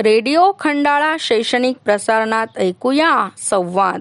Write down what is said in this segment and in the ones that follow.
Radio Khandala शैक्षणिक प्रसारणात ऐकूया संवाद.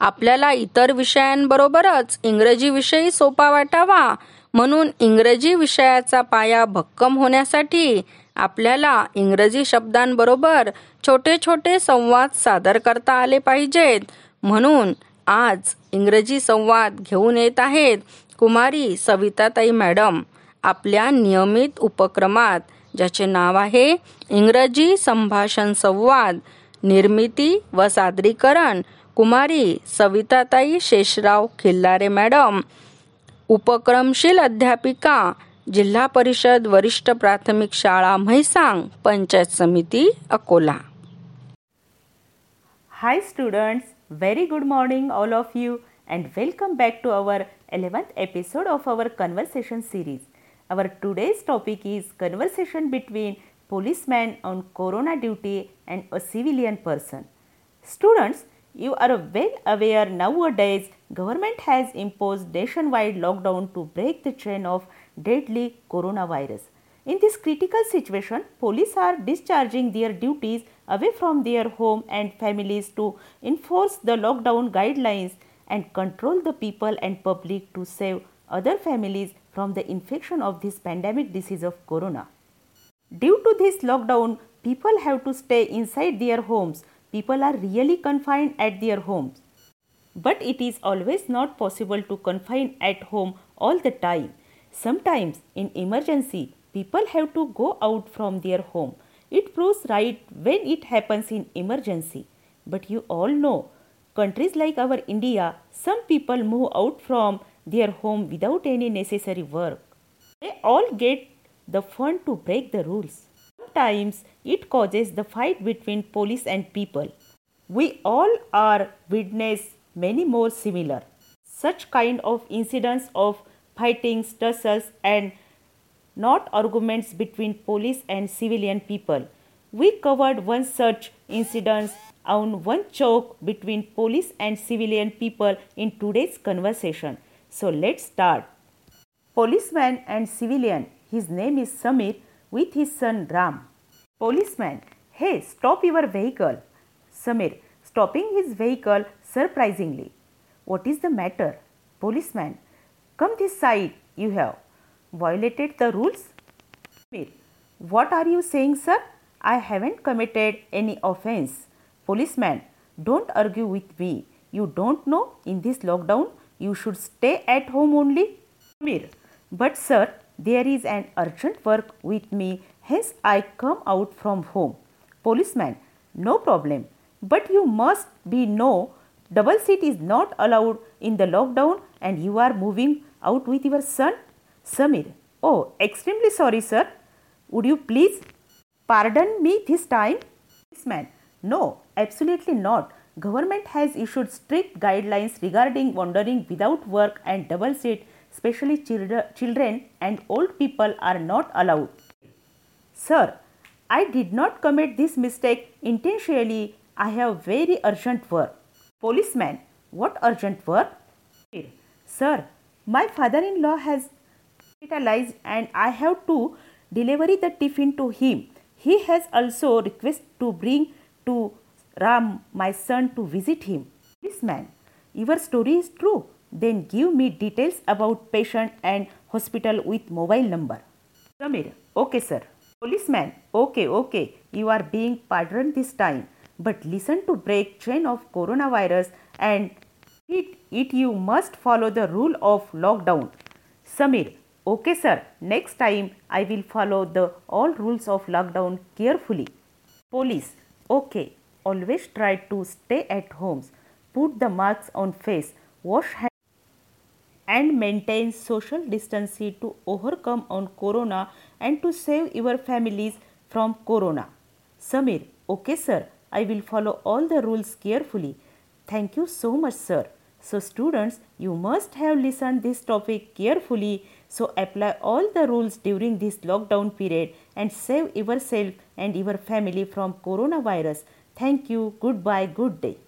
आपल्याला इतर विषयांबरोबरच इंग्रजी विषयी सोपा वाटावा म्हणून इंग्रजी विषयाचा पाया भक्कम होण्यासाठी आपल्याला इंग्रजी शब्दांबरोबर छोटे छोटे संवाद सादर करता आले पाहिजेत. म्हणून आज इंग्रजी संवाद घेऊन येत आहेत कुमारी सविताताई मॅडम. आपल्या नियमित उपक्रमात ज्याचे नाव आहे इंग्रजी संभाषण संवाद निर्मिती व सादरीकरण. कुमारी सविताताई शेषराव खिल्लारे मॅडम उपक्रमशील अध्यापिका जिल्हा परिषद वरिष्ठ प्राथमिक शाळा Mhaisang panchayat samiti Akola. Hi students very good morning all of you and welcome back to our eleventh episode of our conversation series Our today's topic is conversation between policeman on corona duty and a civilian person. Students, you are well aware nowadays government has imposed nationwide lockdown to break the chain of deadly coronavirus. In this critical situation, police are discharging their duties away from their home and families to enforce the lockdown guidelines and control the people and public to save other families from the infection of this pandemic disease of corona. Due to this lockdown, people have to stay inside their homes. People are really confined at their homes. But it is always not possible to confine at home all the time. Sometimes in emergency, people have to go out from their home. It proves right when it happens in emergency. But you all know, countries like our India, some people move out from their home without any necessary work. They all get the fun to break the rules. Sometimes it causes the fight between police and people. We all are witness many more similar. Such kind of incidents of fightings, tussles and not arguments between police and civilian people. We covered one such incident on one choke between police and civilian people in today's conversation. So let's start. Policeman and civilian, his name is Samir with his son Ram. Policeman, hey, stop your vehicle. Samir, stopping his vehicle surprisingly. What is the matter? Policeman, come this side, you have violated the rules? Samir, what are you saying, sir? I haven't committed any offense. Policeman, don't argue with me. You don't know in this lockdown you should stay at home only? Samir, but sir, there is an urgent work with me, hence I come out from home. Policeman, no problem. But you must be know double seat is not allowed in the lockdown and you are moving out with your son? Samir, oh, extremely sorry, sir. Would you please pardon me this time? Policeman, no, absolutely not. Government has issued strict guidelines regarding wandering without work and double seat, especially children and old people are not allowed. Sir, I did not commit this mistake intentionally. I have very urgent work. Policeman, what urgent work? Sir, my father-in-law has hospitalized and I have to deliver the tiffin to him. He has also requested to bring to Ram, my son, to visit him. Policeman, your story is true. Then give me details about patient and hospital with mobile number. Samir, okay sir. Policeman, okay, okay. You are being pardoned this time. But listen to break chain of coronavirus and it, it you must follow the rule of lockdown. Samir, okay sir. Next time I will follow the all rules of lockdown carefully. Police, okay. Always try to stay at homes. Put the masks on face. Wash hands and maintain social distancing to overcome on corona and to save your families from corona. Samir, okay sir, I will follow all the rules carefully. Thank you so much sir. So students, you must have listened this topic carefully. So apply all the rules during this lockdown period and save yourself and your family from coronavirus. Thank you. Goodbye. Good day.